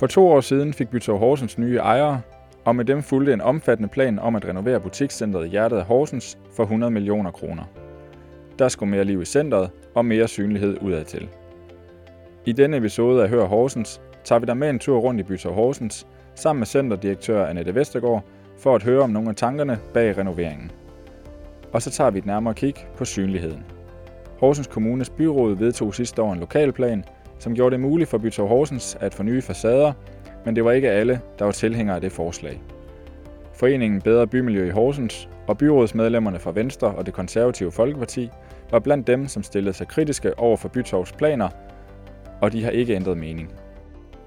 For to år siden fik Bytorv Horsens nye ejere, og med dem fulgte en omfattende plan om at renovere butikscentret i hjertet af Horsens for 100 millioner kroner. Der skulle mere liv i centret og mere synlighed udadtil. I denne episode af Hør Horsens tager vi dig med en tur rundt i Bytorv Horsens sammen med centerdirektør Annette Vestergaard for at høre om nogle af tankerne bag renoveringen. Og så tager vi et nærmere kig på synligheden. Horsens Kommunes byråd vedtog sidste år en lokalplan, som gjorde det muligt for Bytov Horsens at få nye facader, men det var ikke alle, der var tilhængere af det forslag. Foreningen Bedre Bymiljø i Horsens og byrådsmedlemmerne fra Venstre og det konservative Folkeparti var blandt dem, som stillede sig kritiske over for Bytovs planer, og de har ikke ændret mening.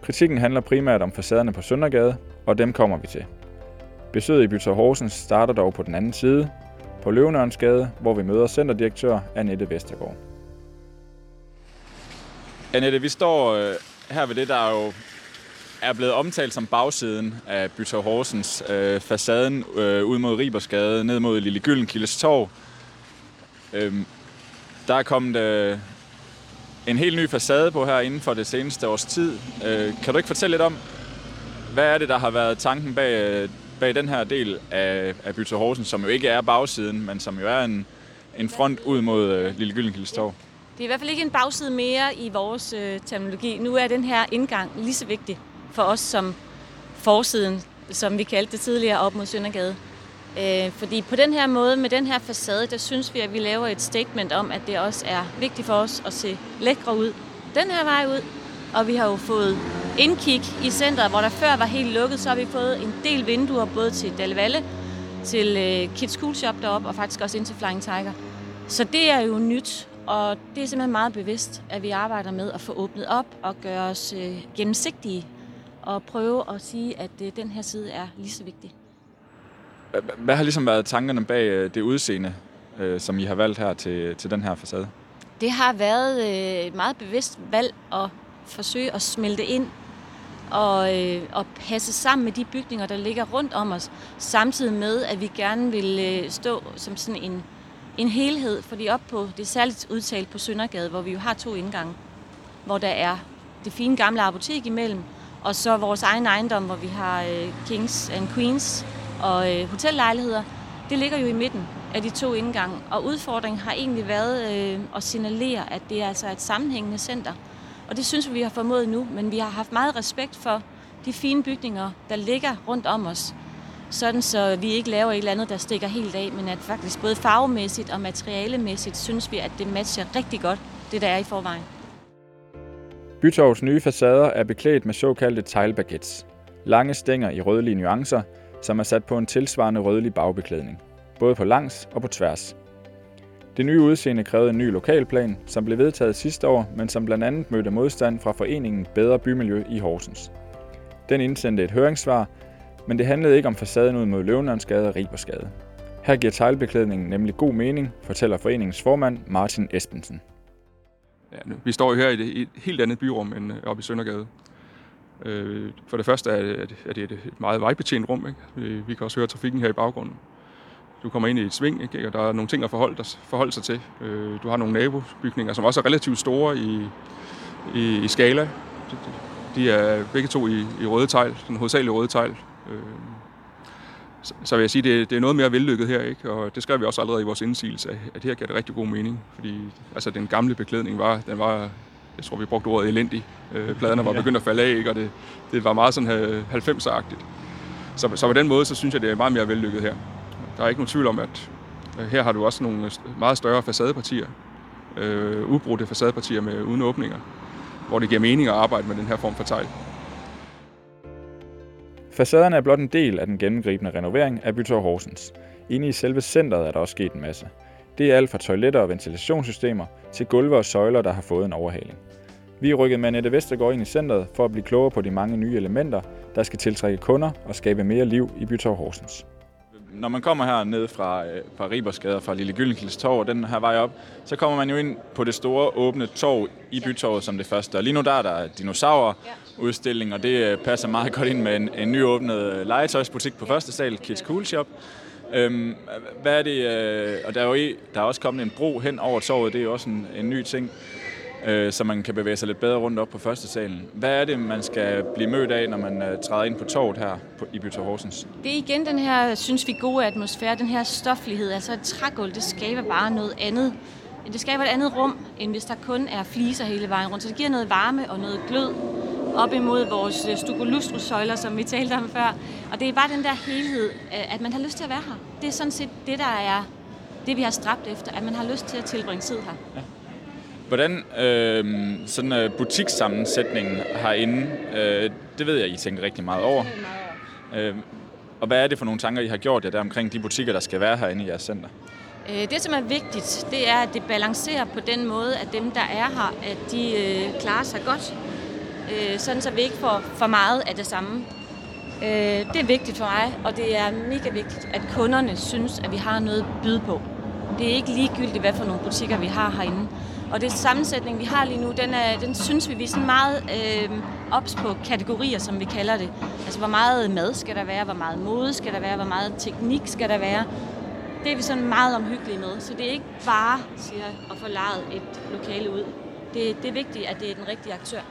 Kritikken handler primært om facaderne på Søndergade, og dem kommer vi til. Besøget i Bytov Horsens starter dog på den anden side, på Løvenørnsgade, hvor vi møder centerdirektør Annette Vestergaard. Annette, vi står øh, her ved det, der jo er blevet omtalt som bagsiden af Bytorv Horsens. Øh, facaden øh, ud mod Ribersgade, ned mod Lille Gyllenkildes Torv. Øh, der er kommet øh, en helt ny facade på her inden for det seneste års tid. Øh, kan du ikke fortælle lidt om, hvad er det, der har været tanken bag, øh, bag den her del af, af Bytorv Horsens, som jo ikke er bagsiden, men som jo er en, en front ud mod øh, Lille Gyllenkildes Torv? Det er i hvert fald ikke en bagside mere i vores øh, terminologi. Nu er den her indgang lige så vigtig for os som forsiden, som vi kaldte det tidligere, op mod Søndergade. Øh, fordi på den her måde, med den her facade, der synes vi, at vi laver et statement om, at det også er vigtigt for os at se lækre ud den her vej ud. Og vi har jo fået indkig i centret, hvor der før var helt lukket, så har vi fået en del vinduer, både til Dalvalle, til øh, Kids Cool Shop deroppe, og faktisk også ind til Flying Tiger. Så det er jo nyt, og det er simpelthen meget bevidst, at vi arbejder med at få åbnet op og gøre os øh, gennemsigtige og prøve at sige, at øh, den her side er lige så vigtig. Hvad har ligesom været tankerne bag øh, det udseende, som I har valgt her til, til den her facade? Det har været et meget bevidst valg at forsøge at smelte ind og, øh, og passe sammen med de bygninger, der ligger rundt om os, samtidig med, at vi gerne vil øh, stå som sådan en, en helhed, fordi op på, det er særligt udtalt på Søndergade, hvor vi jo har to indgange, hvor der er det fine gamle apotek imellem, og så vores egen ejendom, hvor vi har øh, Kings and Queens og øh, hotellejligheder. Det ligger jo i midten af de to indgange, og udfordringen har egentlig været øh, at signalere, at det er altså et sammenhængende center. Og det synes vi, vi har formået nu, men vi har haft meget respekt for de fine bygninger, der ligger rundt om os. Sådan så vi ikke laver et eller andet, der stikker helt af, men at faktisk både farvemæssigt og materialemæssigt synes vi, at det matcher rigtig godt, det der er i forvejen. Bytorvs nye facader er beklædt med såkaldte teglbaguettes. Lange stænger i rødlige nuancer, som er sat på en tilsvarende rødlig bagbeklædning, både på langs og på tværs. Det nye udseende krævede en ny lokalplan, som blev vedtaget sidste år, men som blandt andet mødte modstand fra foreningen Bedre Bymiljø i Horsens. Den indsendte et høringssvar, men det handlede ikke om facaden ud mod Løvenlandsgade og Ribersgade. Her giver teglbeklædningen nemlig god mening, fortæller foreningens formand Martin Espensen. Ja, vi står jo her i et helt andet byrum end øh, oppe i Søndergade. Øh, for det første er det et meget vejbetjent rum. Ikke? Vi kan også høre trafikken her i baggrunden. Du kommer ind i et sving, ikke? og der er nogle ting at forholde, forholde sig til. Øh, du har nogle nabobygninger, som også er relativt store i, i, i skala. De er begge to i, i røde tegl, den hovedsagelige røde tegl. Øh, så, så vil jeg sige, det, det er noget mere vellykket her, ikke? og det skrev vi også allerede i vores indsigelse, at her giver det rigtig god mening, fordi altså, den gamle beklædning var, den var jeg tror, vi brugte ordet elendig. Øh, pladerne var begyndt at falde af, ikke? og det, det var meget sådan 90'er-agtigt. Så, så på den måde, så synes jeg, det er meget mere vellykket her. Der er ikke nogen tvivl om, at øh, her har du også nogle meget større facadepartier, øh, ubrudte facadepartier med uden åbninger, hvor det giver mening at arbejde med den her form for tegl. Facaderne er blot en del af den gennemgribende renovering af Bytorv Horsens. Inde i selve centret er der også sket en masse. Det er alt fra toiletter og ventilationssystemer til gulve og søjler, der har fået en overhaling. Vi er rykket med Annette Vestergaard ind i centret for at blive klogere på de mange nye elementer, der skal tiltrække kunder og skabe mere liv i Bytorv Horsens. Når man kommer her ned fra, øh, fra Ribersgade fra Lille Gyllenkildes Torv og den her vej op, så kommer man jo ind på det store åbne torv i Bytorvet som det første. Og lige nu der er der dinosaurer udstilling, og det øh, passer meget godt ind med en, en nyåbnet øh, legetøjsbutik på første sal, Kids Cool Shop. Øhm, hvad er det, øh, og der er jo der er også kommet en bro hen over torvet, det er jo også en, en ny ting. Øh, så man kan bevæge sig lidt bedre rundt op på første salen. Hvad er det, man skal blive mødt af, når man øh, træder ind på torvet her på, i Bytor Horsens? Det er igen den her, synes vi, gode atmosfære, den her stoflighed. Altså et trægulv, det skaber bare noget andet. Det skaber et andet rum, end hvis der kun er fliser hele vejen rundt. Så det giver noget varme og noget glød op imod vores øh, stukolustrussøjler, som vi talte om før. Og det er bare den der helhed, øh, at man har lyst til at være her. Det er sådan set det, der er det, vi har stræbt efter, at man har lyst til at tilbringe tid her. Ja. Hvordan øh, sådan øh, butikssammensætningen herinde, øh, det ved jeg, I tænker rigtig meget over. Øh, og hvad er det for nogle tanker, I har gjort jer der omkring de butikker, der skal være herinde i jeres center? Øh, det, som er vigtigt, det er, at det balancerer på den måde, at dem, der er her, at de øh, klarer sig godt. Øh, sådan så vi ikke får for meget af det samme. Øh, det er vigtigt for mig, og det er mega vigtigt, at kunderne synes, at vi har noget at byde på. Det er ikke ligegyldigt, hvad for nogle butikker vi har herinde. Og det sammensætning, vi har lige nu, den, er, den synes vi, vi er sådan meget øh, ops på kategorier, som vi kalder det. Altså, hvor meget mad skal der være, hvor meget mode skal der være, hvor meget teknik skal der være. Det er vi sådan meget omhyggelige med. Så det er ikke bare, siger at få lejet et lokale ud. Det, det er vigtigt, at det er den rigtige aktør.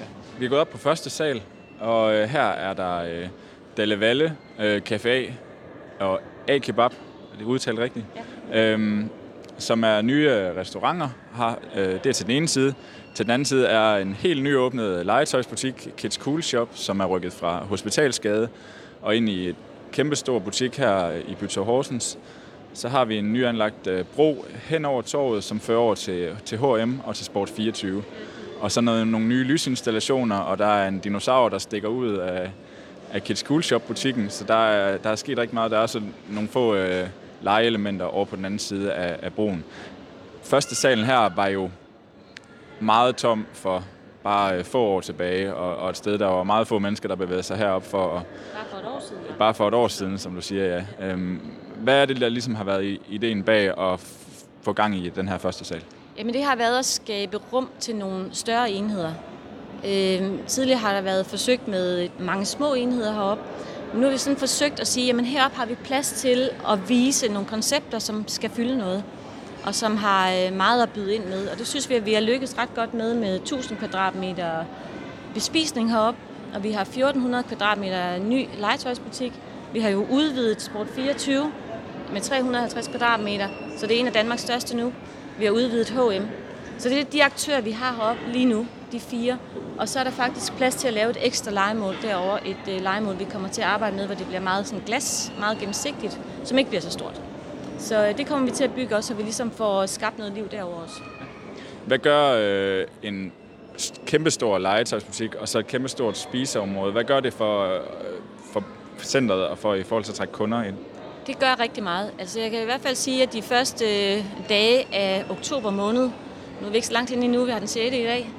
Ja. Vi er gået op på første sal, og øh, her er der øh, Dalle Valle, øh, Café og A-Kebab. Er det udtalt rigtigt? Ja. Øhm, som er nye restauranter. Har, øh, det er til den ene side. Til den anden side er en helt nyåbnet legetøjsbutik, Kids Cool Shop, som er rykket fra Hospitalsgade og ind i et kæmpestor butik her i Bytov Horsens. Så har vi en nyanlagt øh, bro hen over torvet, som fører over til, til H&M og til Sport 24. Og så noget, nogle nye lysinstallationer, og der er en dinosaur, der stikker ud af, af Kids Cool Shop-butikken. Så der er, der er sket rigtig meget. Der er også nogle få øh, legeelementer over på den anden side af, af broen. Første salen her var jo meget tom for bare øh, få år tilbage, og, og et sted, der var meget få mennesker, der bevægede sig herop for... Bare for et år siden. Bare for et år siden, som du siger, ja. Øhm, hvad er det, der ligesom har været ideen bag at få gang i den her første sal? Jamen det har været at skabe rum til nogle større enheder. Øhm, tidligere har der været forsøgt med mange små enheder heroppe, nu har vi sådan forsøgt at sige, jamen heroppe har vi plads til at vise nogle koncepter, som skal fylde noget, og som har øh, meget at byde ind med. Og det synes vi, at vi har lykkes ret godt med, med 1000 kvadratmeter bespisning heroppe, og vi har 1400 kvadratmeter ny legetøjsbutik. Vi har jo udvidet Sport 24 med 350 kvadratmeter, så det er en af Danmarks største nu. Vi har udvidet H&M. Så det er de aktører, vi har heroppe lige nu de fire. Og så er der faktisk plads til at lave et ekstra legemål derovre. Et øh, legemål, vi kommer til at arbejde med, hvor det bliver meget sådan glas, meget gennemsigtigt, som ikke bliver så stort. Så øh, det kommer vi til at bygge også, så vi ligesom får skabt noget liv derovre også. Hvad gør øh, en kæmpestor legetøjsbutik og så et kæmpestort spiseområde? Hvad gør det for, øh, for centret og for i forhold til at trække kunder ind? Det gør rigtig meget. Altså jeg kan i hvert fald sige, at de første øh, dage af oktober måned, nu er vi ikke så langt ind endnu, vi har den 6. i dag,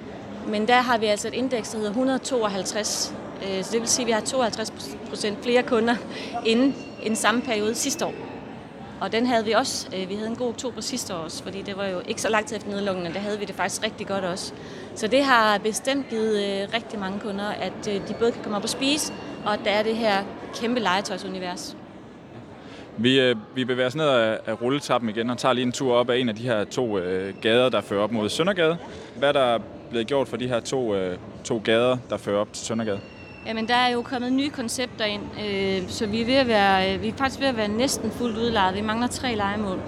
men der har vi altså et indeks, der hedder 152. Øh, så det vil sige, at vi har 52 procent flere kunder inden en samme periode sidste år. Og den havde vi også. Øh, vi havde en god oktober sidste år også, fordi det var jo ikke så lang tid efter nedlukningen, der havde vi det faktisk rigtig godt også. Så det har bestemt givet øh, rigtig mange kunder, at de både kan komme op og spise, og at der er det her kæmpe legetøjsunivers. Vi, vi bevæger os ned ad rulletappen igen og tager lige en tur op ad en af de her to øh, gader, der fører op mod Søndergade. Hvad der blevet gjort for de her to, øh, to gader, der fører op til Søndergade? Jamen, der er jo kommet nye koncepter ind, øh, så vi er, ved at være, øh, vi er faktisk ved at være næsten fuldt udlejet. Vi mangler tre legemål,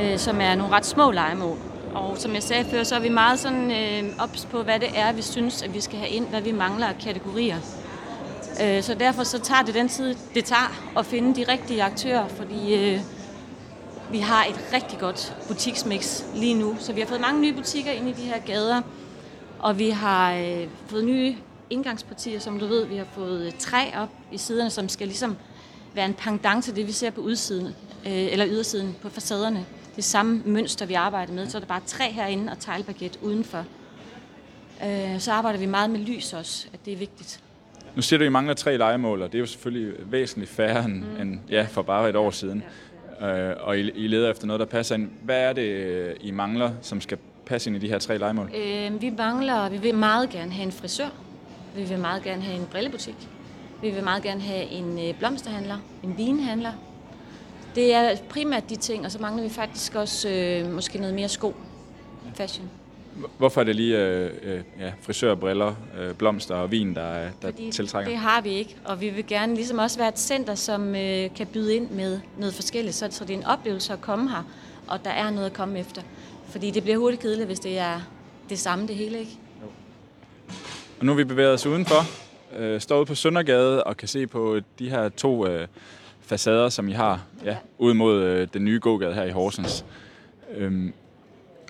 øh, som er nogle ret små legemål. Og som jeg sagde før, så er vi meget sådan øh, ops på, hvad det er, vi synes, at vi skal have ind, hvad vi mangler af kategorier. Øh, så derfor så tager det den tid, det tager at finde de rigtige aktører, fordi øh, vi har et rigtig godt butiksmix lige nu. Så vi har fået mange nye butikker ind i de her gader, og vi har øh, fået nye indgangspartier, som du ved. Vi har fået øh, træ op i siderne, som skal ligesom være en pendant til det, vi ser på udsiden, øh, eller ydersiden på facaderne. Det samme mønster, vi arbejder med. Så er der bare træ herinde og teglbaguette udenfor. Øh, så arbejder vi meget med lys også, at det er vigtigt. Nu siger du, at I mangler tre legemål, og det er jo selvfølgelig væsentligt færre end, mm. end ja, for bare et år siden. Ja. Øh, og I, I leder efter noget, der passer ind. Hvad er det, øh, I mangler, som skal passe ind i de her tre legemål? Øh, vi mangler, vi vil meget gerne have en frisør. Vi vil meget gerne have en brillebutik. Vi vil meget gerne have en øh, blomsterhandler, en vinhandler. Det er primært de ting, og så mangler vi faktisk også øh, måske noget mere sko. Fashion. Hvorfor er det lige øh, øh, ja, frisørbriller, øh, blomster og vin, der, der Fordi tiltrækker? det har vi ikke, og vi vil gerne ligesom også være et center, som øh, kan byde ind med noget forskelligt, så, så det er en oplevelse at komme her, og der er noget at komme efter. Fordi det bliver hurtigt kedeligt, hvis det er det samme det hele, ikke? Jo. Og nu er vi bevæget os udenfor, øh, står ude på Søndergade og kan se på de her to øh, facader, som I har ja, ud mod øh, den nye gågade her i Horsens. Øhm,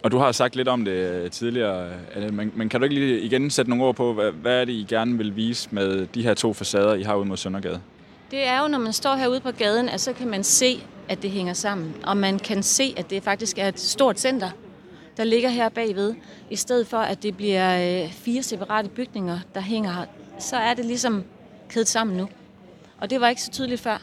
og du har sagt lidt om det øh, tidligere, øh, men, men kan du ikke lige igen sætte nogle ord på, hvad, hvad er det, I gerne vil vise med de her to facader, I har ud mod Søndergade? Det er jo, når man står herude på gaden, at så kan man se, at det hænger sammen. Og man kan se, at det faktisk er et stort center, der ligger her bagved. I stedet for, at det bliver øh, fire separate bygninger, der hænger her, så er det ligesom kædet sammen nu. Og det var ikke så tydeligt før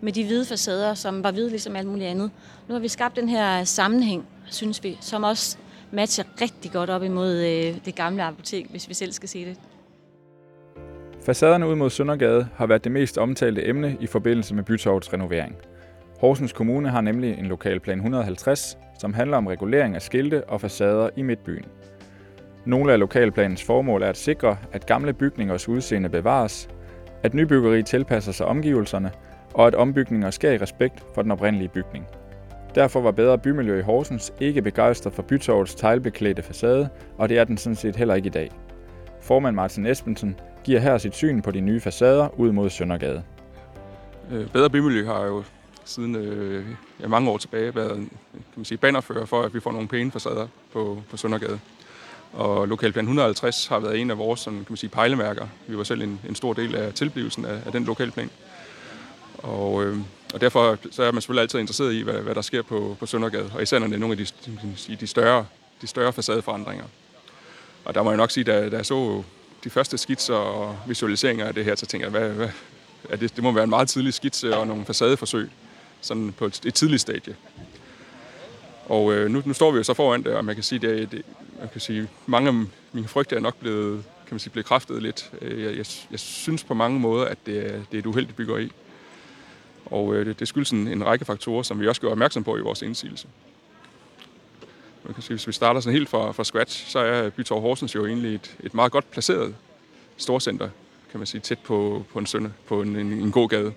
med de hvide facader, som var hvide ligesom alt muligt andet. Nu har vi skabt den her sammenhæng, synes vi, som også matcher rigtig godt op imod øh, det gamle apotek, hvis vi selv skal se det. Facaderne ud mod Søndergade har været det mest omtalte emne i forbindelse med bytorvets renovering. Horsens Kommune har nemlig en lokalplan 150, som handler om regulering af skilte og facader i midtbyen. Nogle af lokalplanens formål er at sikre, at gamle bygningers udseende bevares, at nybyggeri tilpasser sig omgivelserne, og at ombygninger sker i respekt for den oprindelige bygning. Derfor var Bedre Bymiljø i Horsens ikke begejstret for Bytorvets teglbeklædte facade, og det er den sådan set heller ikke i dag. Formand Martin Esbensen giver her sit syn på de nye facader ud mod Søndergade. Øh, bedre Bymiljø har jo siden øh, ja, mange år tilbage været kan man sige, bannerfører for, at vi får nogle pæne facader på, på Søndergade. Og Lokalplan 150 har været en af vores sådan, kan man sige, pejlemærker. Vi var selv en, en stor del af tilblivelsen af, af den lokalplan. Og, øh, og derfor så er man selvfølgelig altid interesseret i, hvad, hvad der sker på, på Søndergade, og især når det er nogle af de, de, de, større, de større facadeforandringer. Og der må jeg nok sige, da, da jeg så de første skitser og visualiseringer af det her, så tænkte jeg, hvad, hvad, at det, det må være en meget tidlig skitse og nogle facadeforsøg, sådan på et, et tidligt stadie. Og øh, nu, nu står vi jo så foran det, og man kan sige, det, det, man kan sige mange af mine frygter er nok blevet, kan man sige, blevet kræftet lidt. Øh, jeg, jeg, jeg synes på mange måder, at det det er et uheldigt byggeri. Og øh, det, det skyldes en, en række faktorer, som vi også gør opmærksom på i vores indsigelse. Man kan sige, hvis vi starter sådan helt fra, fra scratch, så er Bytorv Horsens jo egentlig et, et meget godt placeret storcenter, kan man sige, tæt på, på en sønne, på en, en, en god gade.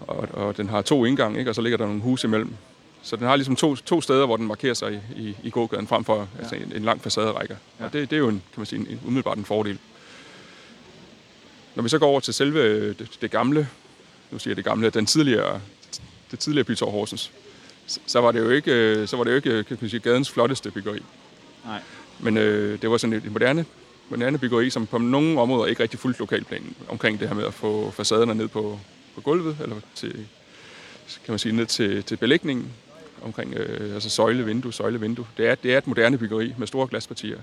Og, og den har to indgange, ikke? og så ligger der nogle huse imellem. Så den har ligesom to, to steder, hvor den markerer sig i, i, i gågaden, frem for ja. altså en, en lang facaderække. Ja. Og det, det er jo en, kan man sige, en, umiddelbart en fordel. Når vi så går over til selve det, det gamle nu siger jeg det gamle, den tidligere, det tidligere bytorv Horsens, så var det jo ikke, så var det jo ikke kan man sige, gadens flotteste byggeri. Nej. Men øh, det var sådan et moderne, moderne byggeri, som på nogle områder ikke rigtig fuldt lokalplanen omkring det her med at få facaderne ned på, på gulvet, eller til, kan man sige, ned til, til belægningen omkring øh, altså søjle, vindue, søjle, vindue. Det er, det er et moderne byggeri med store glaspartier.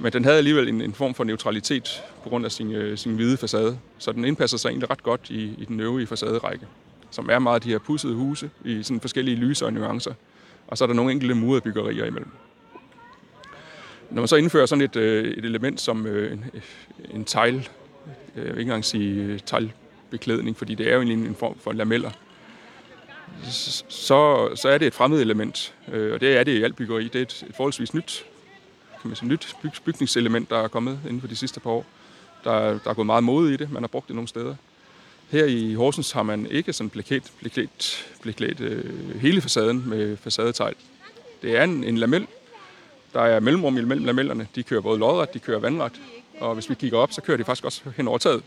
Men den havde alligevel en, en form for neutralitet på grund af sin, øh, sin hvide facade. Så den indpasser sig egentlig ret godt i, i den øvrige facaderække, som er meget af de her pudsede huse i sådan forskellige lyser og nuancer. Og så er der nogle enkelte murede byggerier imellem. Når man så indfører sådan et, øh, et element som øh, en, en tegl, øh, jeg vil ikke engang sige øh, teglbeklædning, fordi det er jo egentlig en form for lameller, så, så er det et fremmed element, øh, og det er det i alt byggeri. Det er et, et forholdsvis nyt kan man sige, nyt bygningselement, der er kommet inden for de sidste par år. Der, der er gået meget mode i det, man har brugt det nogle steder. Her i Horsens har man ikke sådan bliklet, bliklet, bliklet øh, hele facaden med facadetegl. Det er en, en lamel. Der er mellemrum imellem lamellerne. De kører både lodret, de kører vandret. Og hvis vi kigger op, så kører de faktisk også hen over taget.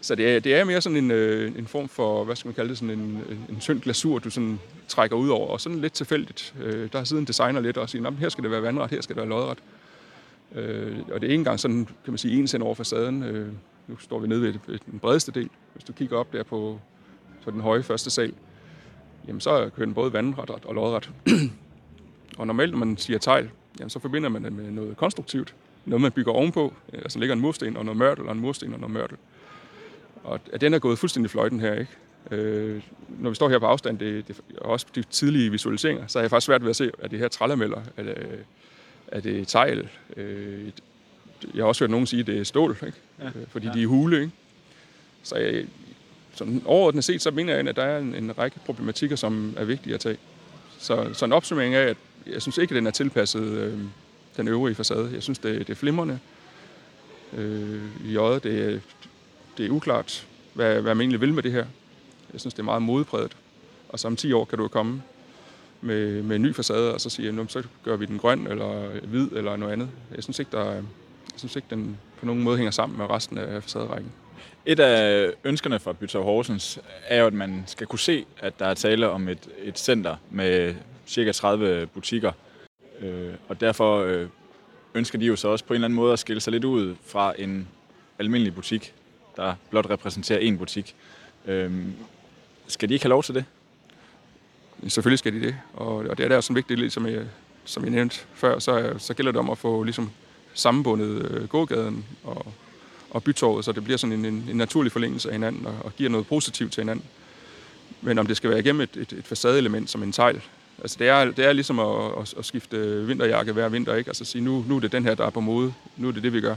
Så det er, det er mere sådan en, øh, en form for, hvad skal man kalde det, sådan en, øh, en tynd glasur, du sådan trækker ud over, og sådan lidt tilfældigt. Øh, der har siden designer lidt og siger, her skal det være vandret, her skal det være lodret. Øh, og det er ikke engang sådan, kan man sige, en over facaden. Øh, nu står vi nede ved, ved den bredeste del. Hvis du kigger op der på, på den høje første sal, jamen så kører den både vandret og lodret. og normalt, når man siger tegl, jamen så forbinder man det med noget konstruktivt. Noget, man bygger ovenpå. Øh, altså ligger en mursten og noget mørtel, og en mursten og noget mørtel. Og at den er gået fuldstændig fløjten her, ikke? Øh, når vi står her på afstand, det, det, og også de tidlige visualiseringer, så er jeg faktisk svært ved at se, at det her trællameller, er det, er tegl. Øh, jeg har også hørt nogen sige, at det er stål, ikke? Ja. Øh, fordi ja. de er hule. Ikke? Så jeg, sådan overordnet set, så mener jeg, at der er en, en række problematikker, som er vigtige at tage. Så, så en opsummering af, at jeg synes ikke, at den er tilpasset øh, den øvrige facade. Jeg synes, det, det er flimrende. Øh, I øjet, det, det er uklart, hvad, hvad man egentlig vil med det her. Jeg synes, det er meget modpræget. Og så om 10 år kan du komme med, med en ny facade, og så sige, at så gør vi den grøn, eller hvid, eller noget andet. Jeg synes ikke, der, jeg synes ikke den på nogen måde hænger sammen med resten af facaderækken. Et af ønskerne fra Bytov Horsens er jo, at man skal kunne se, at der er tale om et, et center med cirka 30 butikker. Øh, og derfor øh, ønsker de jo så også på en eller anden måde at skille sig lidt ud fra en almindelig butik, der blot repræsenterer én butik. Øhm, skal de ikke have lov til det? Selvfølgelig skal de det, og, og det er der sådan vigtigt, som jeg, som jeg nævnte før, så, så gælder det om at få ligesom, sammenbundet øh, gågaden og, og bytorvet, så det bliver sådan en, en, en naturlig forlængelse af hinanden og, og giver noget positivt til hinanden. Men om det skal være igennem et, et, et facadeelement som en tegl, altså det er, det er ligesom at, at, at skifte vinterjakke hver vinter, ikke? Altså sige, nu, nu er det den her, der er på mode, nu er det det, vi gør.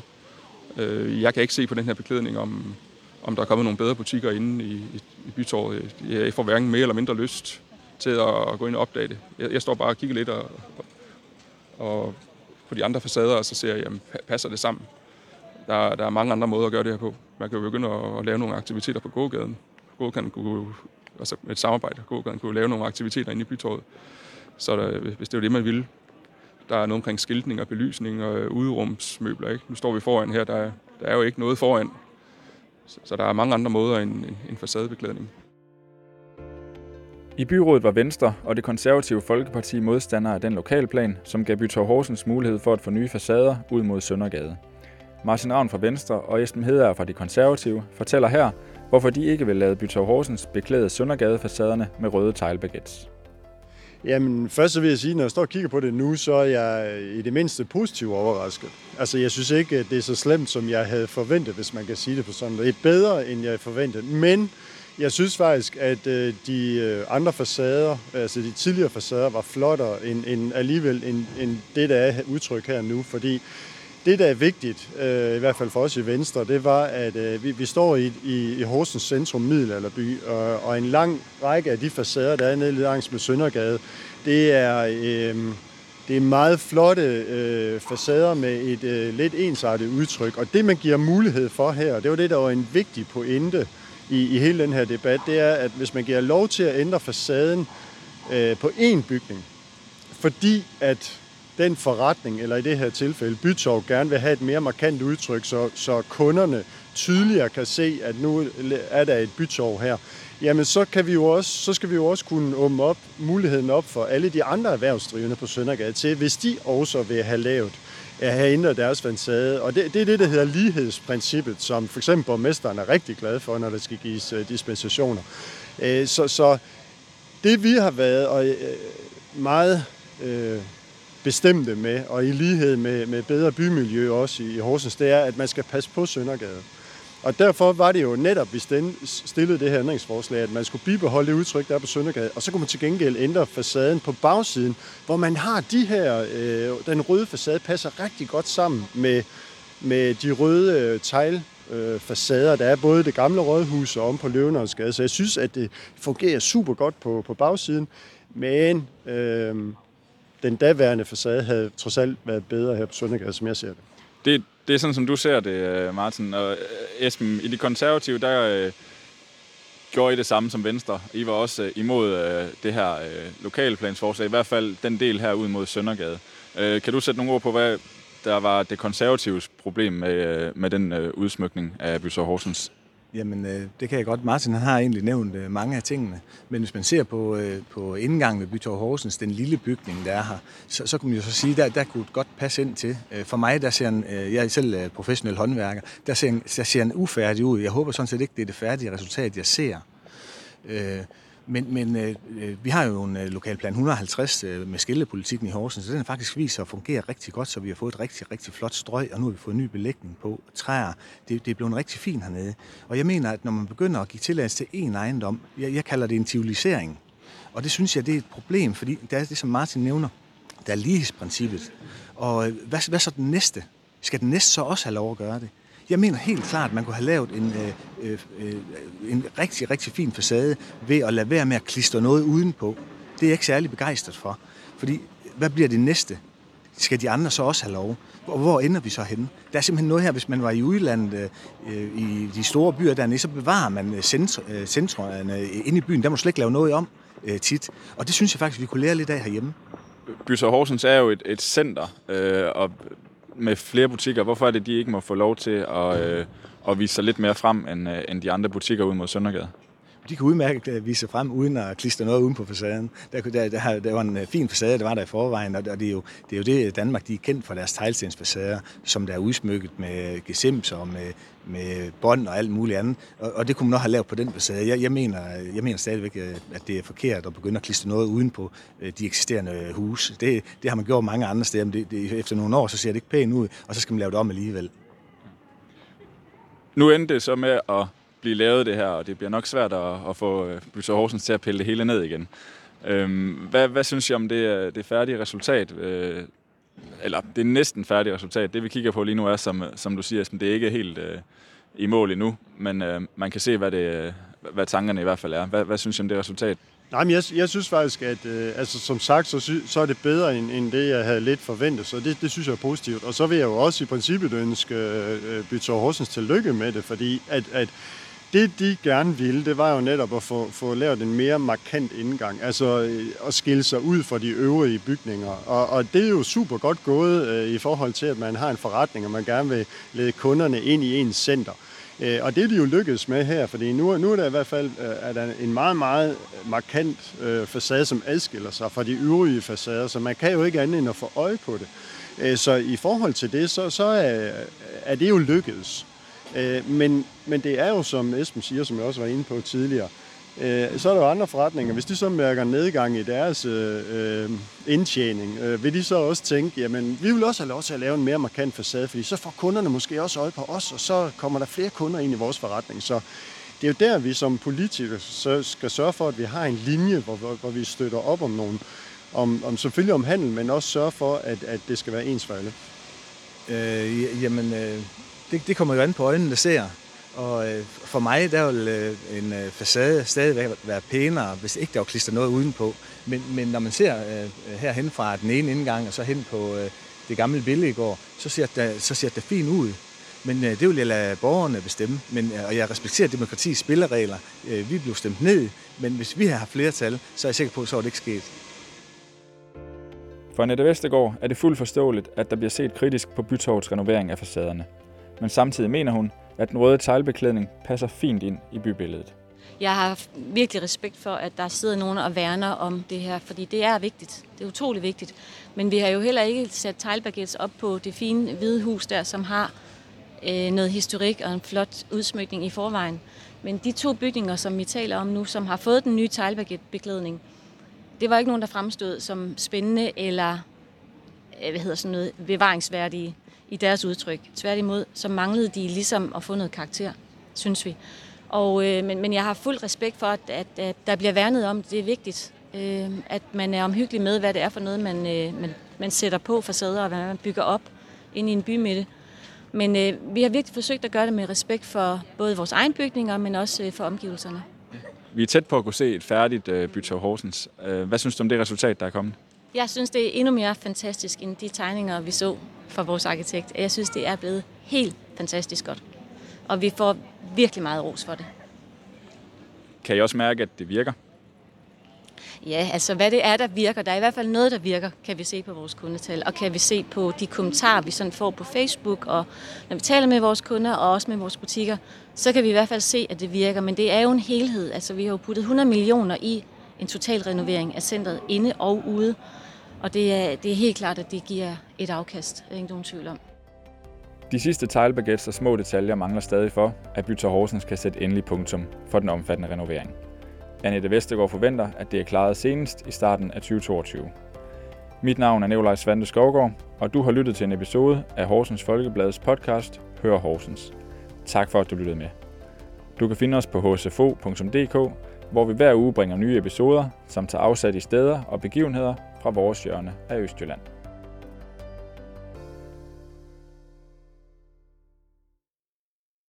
Øh, jeg kan ikke se på den her beklædning, om, om der er kommet nogle bedre butikker inde i, i, i bytorvet. Jeg får hverken mere eller mindre lyst til at gå ind og opdage det. Jeg, jeg står bare og kigger lidt og, og, på de andre facader, og så ser jeg, jamen, passer det sammen? Der, der er mange andre måder at gøre det her på. Man kan jo begynde at, at lave nogle aktiviteter på gågaden. Gågaden kunne, altså med et samarbejde, gågaden kunne lave nogle aktiviteter inde i bytorvet. Så der, hvis det var det, man ville. Der er noget omkring skiltning og belysning og øh, uderumsmøbler. Ikke? Nu står vi foran her, der, der er jo ikke noget foran. Så, så der er mange andre måder end, end, end facadebeklædning. I byrådet var Venstre og det konservative Folkeparti modstandere af den lokalplan, som gav Bytorv Horsens mulighed for at få nye facader ud mod Søndergade. Martin Ravn fra Venstre og Esben Hedager fra de konservative fortæller her, hvorfor de ikke vil lade Bytorv Horsens beklæde Søndergade-facaderne med røde teglbaguettes. Jamen, først så vil jeg sige, når jeg står og kigger på det nu, så er jeg i det mindste positivt overrasket. Altså, jeg synes ikke, at det er så slemt, som jeg havde forventet, hvis man kan sige det på sådan noget. Det er bedre, end jeg forventede. Men jeg synes faktisk, at øh, de øh, andre facader, altså de tidligere facader, var flottere end, end alligevel end, end det, der er udtryk her nu. Fordi det, der er vigtigt, øh, i hvert fald for os i Venstre, det var, at øh, vi, vi står i, i, i Horsens centrum, Middelalderby, og, og en lang række af de facader, der er nede langs med Søndergade, det er, øh, det er meget flotte øh, facader med et øh, lidt ensartet udtryk. Og det, man giver mulighed for her, det var det, der var en vigtig pointe i, i hele den her debat, det er, at hvis man giver lov til at ændre facaden øh, på én bygning, fordi at den forretning, eller i det her tilfælde Bytorv, gerne vil have et mere markant udtryk, så, så kunderne tydeligere kan se, at nu er der et bytorv her, jamen så, kan vi jo også, så skal vi jo også kunne åbne op, muligheden op for alle de andre erhvervsdrivende på Søndergade til, hvis de også vil have lavet at have ændret deres facade. Og det, det er det, der hedder lighedsprincippet, som for eksempel borgmesteren er rigtig glad for, når der skal gives øh, dispensationer. Øh, så, så det vi har været og, øh, meget uh, bestemte med, og i lighed med, med bedre bymiljø også i Horsens, det er, at man skal passe på Søndergade. Og derfor var det jo netop, vi stillede det her ændringsforslag, at man skulle bibeholde det udtryk, der er på Søndergade, og så kunne man til gengæld ændre facaden på bagsiden, hvor man har de her, øh, den røde facade passer rigtig godt sammen med, med de røde øh, tegl øh, facader. Der er både det gamle rådhus og om på Løvenholdsgade, så jeg synes, at det fungerer super godt på, på bagsiden, men øh, den daværende facade havde trods alt været bedre her på Søndergade, som jeg ser det. Det, det er sådan, som du ser det, øh, Martin. Og øh, Esben, i de konservative, der øh, gjorde I det samme som Venstre. I var også øh, imod øh, det her øh, lokalplansforslag, i hvert fald den del her ud mod Søndergade. Øh, kan du sætte nogle ord på, hvad der var det konservatives problem med, øh, med den øh, udsmykning af Bysår Horsens? Jamen, øh, det kan jeg godt. Martin han har egentlig nævnt øh, mange af tingene. Men hvis man ser på, øh, på indgangen ved Bytorv Horsens, den lille bygning, der er her, så, så kunne man jo så sige, der, der kunne godt passe ind til. For mig, der ser en, jeg er selv professionel håndværker, der ser, en, der ser en ufærdig ud. Jeg håber sådan set ikke, det er det færdige resultat, jeg ser. Men, men øh, øh, vi har jo en øh, lokalplan 150 øh, med skillepolitikken i Horsens, så den faktisk viser at fungere rigtig godt, så vi har fået et rigtig, rigtig flot strøg, og nu har vi fået ny belægning på træer. Det, det er blevet rigtig fint hernede. Og jeg mener, at når man begynder at give tilladelse til en ejendom, jeg, jeg kalder det en civilisering, og det synes jeg, det er et problem, fordi det er det, som Martin nævner, der er lighedsprincippet. Og øh, hvad, hvad så den næste? Skal den næste så også have lov at gøre det? Jeg mener helt klart, at man kunne have lavet en, øh, øh, øh, en rigtig, rigtig fin facade ved at lade være med at klistre noget udenpå. Det er jeg ikke særlig begejstret for. Fordi hvad bliver det næste? Skal de andre så også have lov? Hvor, hvor ender vi så henne? Der er simpelthen noget her, hvis man var i udlandet, øh, i de store byer dernede, så bevarer man øh, øh centrene øh, inde i byen. Der må slet ikke lave noget om øh, tit. Og det synes jeg faktisk, vi kunne lære lidt af herhjemme. Bys Horsens er jo et, et center, øh, og med flere butikker. Hvorfor er det, de ikke må få lov til at, øh, at vise sig lidt mere frem, end, øh, end de andre butikker ud mod Søndergade? De kan udmærket øh, vise sig frem, uden at klistre noget uden på facaden. Der, der, der, der var en øh, fin facade, der var der i forvejen, og det er jo det, er jo det øh, Danmark, de er kendt for deres teglstensfacader, som der er udsmykket med gesims og med, med bånd og alt muligt andet. Og, og det kunne man nok have lavet på den facade. Jeg, jeg, mener, jeg mener stadigvæk, at det er forkert at begynde at klistre noget uden på de eksisterende huse. Det, det har man gjort mange andre steder, men det, det, efter nogle år, så ser det ikke pænt ud, og så skal man lave det om alligevel. Nu endte det så med at blive lavet det her, og det bliver nok svært at, at få øh, Horsens til at pille det hele ned igen. Øhm, hvad, hvad synes I om det, øh, det færdige resultat? Øh, eller det næsten færdige resultat. Det vi kigger på lige nu er, som, som du siger, det er ikke helt øh, i mål endnu, men øh, man kan se, hvad, det, øh, hvad tankerne i hvert fald er. Hvad, hvad synes I om det resultat? Nej, men jeg, jeg synes faktisk, at øh, altså, som sagt, så, sy, så er det bedre end, end det, jeg havde lidt forventet, så det, det synes jeg er positivt. Og så vil jeg jo også i princippet ønske øh, øh Bytor Horsens tillykke med det, fordi at, at det, de gerne ville, det var jo netop at få, få lavet en mere markant indgang, altså øh, at skille sig ud fra de øvrige bygninger. Og, og det er jo super godt gået øh, i forhold til, at man har en forretning, og man gerne vil lede kunderne ind i ens center. Øh, og det er de jo lykkedes med her, fordi nu, nu er der i hvert fald øh, er der en meget, meget markant øh, facade, som adskiller sig fra de øvrige facader, så man kan jo ikke andet end at få øje på det. Øh, så i forhold til det, så, så er, er det jo lykkedes. Øh, men, men det er jo, som Esben siger, som jeg også var inde på tidligere, øh, så er der jo andre forretninger. Hvis de så mærker nedgang i deres øh, indtjening, øh, vil de så også tænke, jamen vi vil også have lov til at lave en mere markant facade, fordi så får kunderne måske også øje på os, og så kommer der flere kunder ind i vores forretning. Så det er jo der, vi som politikere så skal sørge for, at vi har en linje, hvor, hvor, hvor vi støtter op om nogen, om, om selvfølgelig om handel, men også sørge for, at, at det skal være ens for alle. Øh, jamen, øh, det, det kommer jo an på øjnene, der ser. Og øh, for mig, der vil øh, en øh, facade stadig være pænere, hvis ikke der var klistret noget udenpå. Men, men når man ser øh, herhen fra den ene indgang og så hen på øh, det gamle billede i går, så ser det, så ser det fint ud. Men øh, det vil jeg lade borgerne bestemme. Men, øh, og jeg respekterer demokratiets spilleregler. Øh, vi blev stemt ned, men hvis vi har haft flertal, så er jeg sikker på, at så er det ikke sket. For Annette Vestergaard er det fuldt forståeligt, at der bliver set kritisk på Bytorvets renovering af facaderne men samtidig mener hun, at den røde teglbeklædning passer fint ind i bybilledet. Jeg har virkelig respekt for, at der sidder nogen og værner om det her, fordi det er vigtigt. Det er utrolig vigtigt. Men vi har jo heller ikke sat teglbaguettes op på det fine hvide hus der, som har øh, noget historik og en flot udsmykning i forvejen. Men de to bygninger, som vi taler om nu, som har fået den nye teglbaguettebeklædning, det var ikke nogen, der fremstod som spændende eller øh, hvad hedder sådan noget, bevaringsværdige i deres udtryk. Tværtimod, så manglede de ligesom at få noget karakter, synes vi. Og, øh, men, men jeg har fuld respekt for, at, at, at der bliver værnet om, det er vigtigt, øh, at man er omhyggelig med, hvad det er for noget, man, øh, man, man sætter på facader, og hvad man bygger op ind i en bymidte. Men øh, vi har virkelig forsøgt at gøre det med respekt for både vores egen bygninger, men også øh, for omgivelserne. Vi er tæt på at kunne se et færdigt øh, Bytov Horsens. Øh, hvad synes du om det resultat, der er kommet? Jeg synes, det er endnu mere fantastisk end de tegninger, vi så fra vores arkitekt. Jeg synes, det er blevet helt fantastisk godt. Og vi får virkelig meget ros for det. Kan I også mærke, at det virker? Ja, altså hvad det er, der virker. Der er i hvert fald noget, der virker, kan vi se på vores kundetal. Og kan vi se på de kommentarer, vi sådan får på Facebook, og når vi taler med vores kunder, og også med vores butikker, så kan vi i hvert fald se, at det virker. Men det er jo en helhed. Altså vi har jo puttet 100 millioner i en total renovering af centret inde og ude. Og det er, det er helt klart, at det giver et afkast. Det er ingen tvivl om. De sidste teglbaguettes og små detaljer mangler stadig for, at Bytter Horsens kan sætte endelig punktum for den omfattende renovering. Annette Vestergaard forventer, at det er klaret senest i starten af 2022. Mit navn er Nikolaj Svante Skovgaard, og du har lyttet til en episode af Horsens Folkebladets podcast Hør Horsens. Tak for, at du lyttede med. Du kan finde os på hsfo.dk, hvor vi hver uge bringer nye episoder, som tager afsat i steder og begivenheder fra vores hjørne af Østjylland.